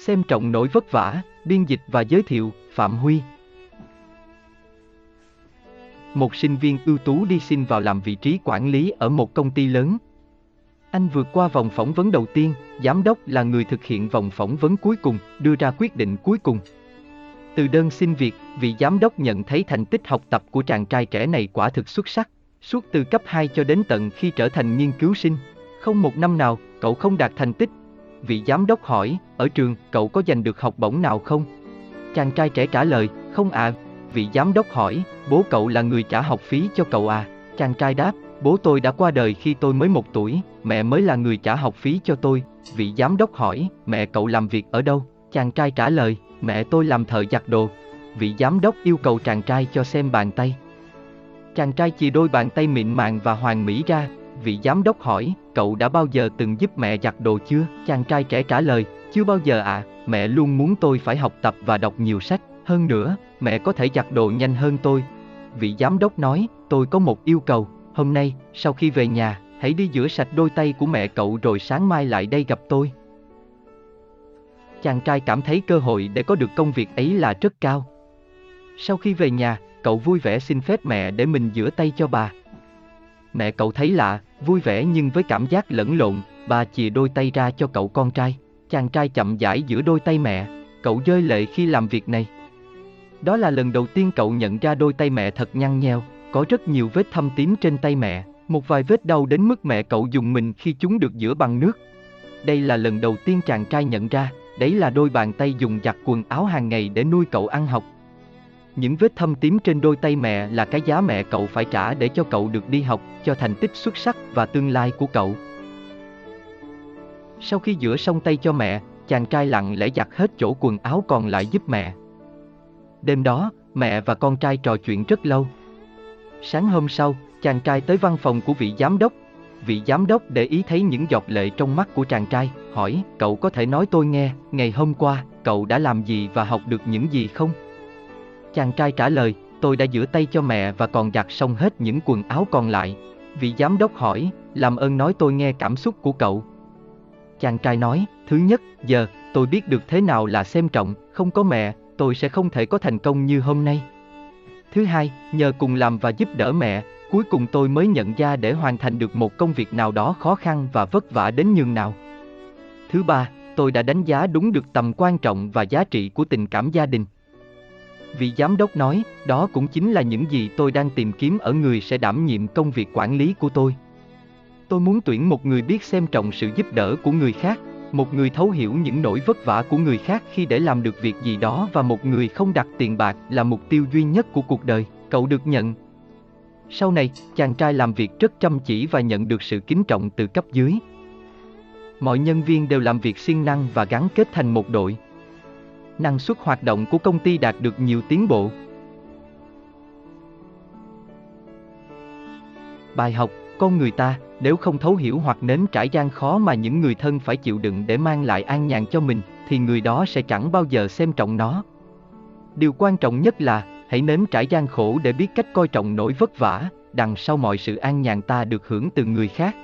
Xem trọng nỗi vất vả, biên dịch và giới thiệu, Phạm Huy. Một sinh viên ưu tú đi xin vào làm vị trí quản lý ở một công ty lớn. Anh vượt qua vòng phỏng vấn đầu tiên, giám đốc là người thực hiện vòng phỏng vấn cuối cùng, đưa ra quyết định cuối cùng. Từ đơn xin việc, vị giám đốc nhận thấy thành tích học tập của chàng trai trẻ này quả thực xuất sắc. Suốt từ cấp 2 cho đến tận khi trở thành nghiên cứu sinh, không một năm nào, cậu không đạt thành tích. Vị giám đốc hỏi, ở trường, cậu có giành được học bổng nào không? Chàng trai trẻ trả lời, không ạ. Vị giám đốc hỏi, bố cậu là người trả học phí cho cậu à? Chàng trai đáp, bố tôi đã qua đời khi tôi mới một tuổi, mẹ mới là người trả học phí cho tôi. Vị giám đốc hỏi, mẹ cậu làm việc ở đâu? Chàng trai trả lời, mẹ tôi làm thợ giặt đồ. Vị giám đốc yêu cầu chàng trai cho xem bàn tay. Chàng trai chì đôi bàn tay mịn màng và hoàn mỹ ra, vị giám đốc hỏi, cậu đã bao giờ từng giúp mẹ giặt đồ chưa? Chàng trai trẻ trả lời, chưa bao giờ ạ, à, mẹ luôn muốn tôi phải học tập và đọc nhiều sách, hơn nữa, mẹ có thể giặt đồ nhanh hơn tôi. Vị giám đốc nói, tôi có một yêu cầu, hôm nay, sau khi về nhà, hãy đi rửa sạch đôi tay của mẹ cậu rồi sáng mai lại đây gặp tôi. Chàng trai cảm thấy cơ hội để có được công việc ấy là rất cao. Sau khi về nhà, cậu vui vẻ xin phép mẹ để mình rửa tay cho bà. Mẹ cậu thấy lạ, vui vẻ nhưng với cảm giác lẫn lộn, bà chìa đôi tay ra cho cậu con trai. Chàng trai chậm rãi giữa đôi tay mẹ, cậu rơi lệ khi làm việc này. Đó là lần đầu tiên cậu nhận ra đôi tay mẹ thật nhăn nheo, có rất nhiều vết thâm tím trên tay mẹ, một vài vết đau đến mức mẹ cậu dùng mình khi chúng được rửa bằng nước. Đây là lần đầu tiên chàng trai nhận ra, đấy là đôi bàn tay dùng giặt quần áo hàng ngày để nuôi cậu ăn học. Những vết thâm tím trên đôi tay mẹ là cái giá mẹ cậu phải trả để cho cậu được đi học, cho thành tích xuất sắc và tương lai của cậu. Sau khi rửa xong tay cho mẹ, chàng trai lặng lẽ giặt hết chỗ quần áo còn lại giúp mẹ. Đêm đó, mẹ và con trai trò chuyện rất lâu. Sáng hôm sau, chàng trai tới văn phòng của vị giám đốc. Vị giám đốc để ý thấy những giọt lệ trong mắt của chàng trai, hỏi, cậu có thể nói tôi nghe, ngày hôm qua, cậu đã làm gì và học được những gì không? Chàng trai trả lời, tôi đã rửa tay cho mẹ và còn giặt xong hết những quần áo còn lại. Vị giám đốc hỏi, làm ơn nói tôi nghe cảm xúc của cậu. Chàng trai nói, thứ nhất, giờ, tôi biết được thế nào là xem trọng, không có mẹ, tôi sẽ không thể có thành công như hôm nay. Thứ hai, nhờ cùng làm và giúp đỡ mẹ, cuối cùng tôi mới nhận ra để hoàn thành được một công việc nào đó khó khăn và vất vả đến nhường nào. Thứ ba, tôi đã đánh giá đúng được tầm quan trọng và giá trị của tình cảm gia đình. Vị giám đốc nói, đó cũng chính là những gì tôi đang tìm kiếm ở người sẽ đảm nhiệm công việc quản lý của tôi. Tôi muốn tuyển một người biết xem trọng sự giúp đỡ của người khác, một người thấu hiểu những nỗi vất vả của người khác khi để làm được việc gì đó và một người không đặt tiền bạc là mục tiêu duy nhất của cuộc đời, cậu được nhận. Sau này, chàng trai làm việc rất chăm chỉ và nhận được sự kính trọng từ cấp dưới. Mọi nhân viên đều làm việc siêng năng và gắn kết thành một đội. Năng suất hoạt động của công ty đạt được nhiều tiến bộ. Bài học, con người ta, nếu không thấu hiểu hoặc nếm trải gian khó mà những người thân phải chịu đựng để mang lại an nhàn cho mình, thì người đó sẽ chẳng bao giờ xem trọng nó. Điều quan trọng nhất là, hãy nếm trải gian khổ để biết cách coi trọng nỗi vất vả, đằng sau mọi sự an nhàn ta được hưởng từ người khác.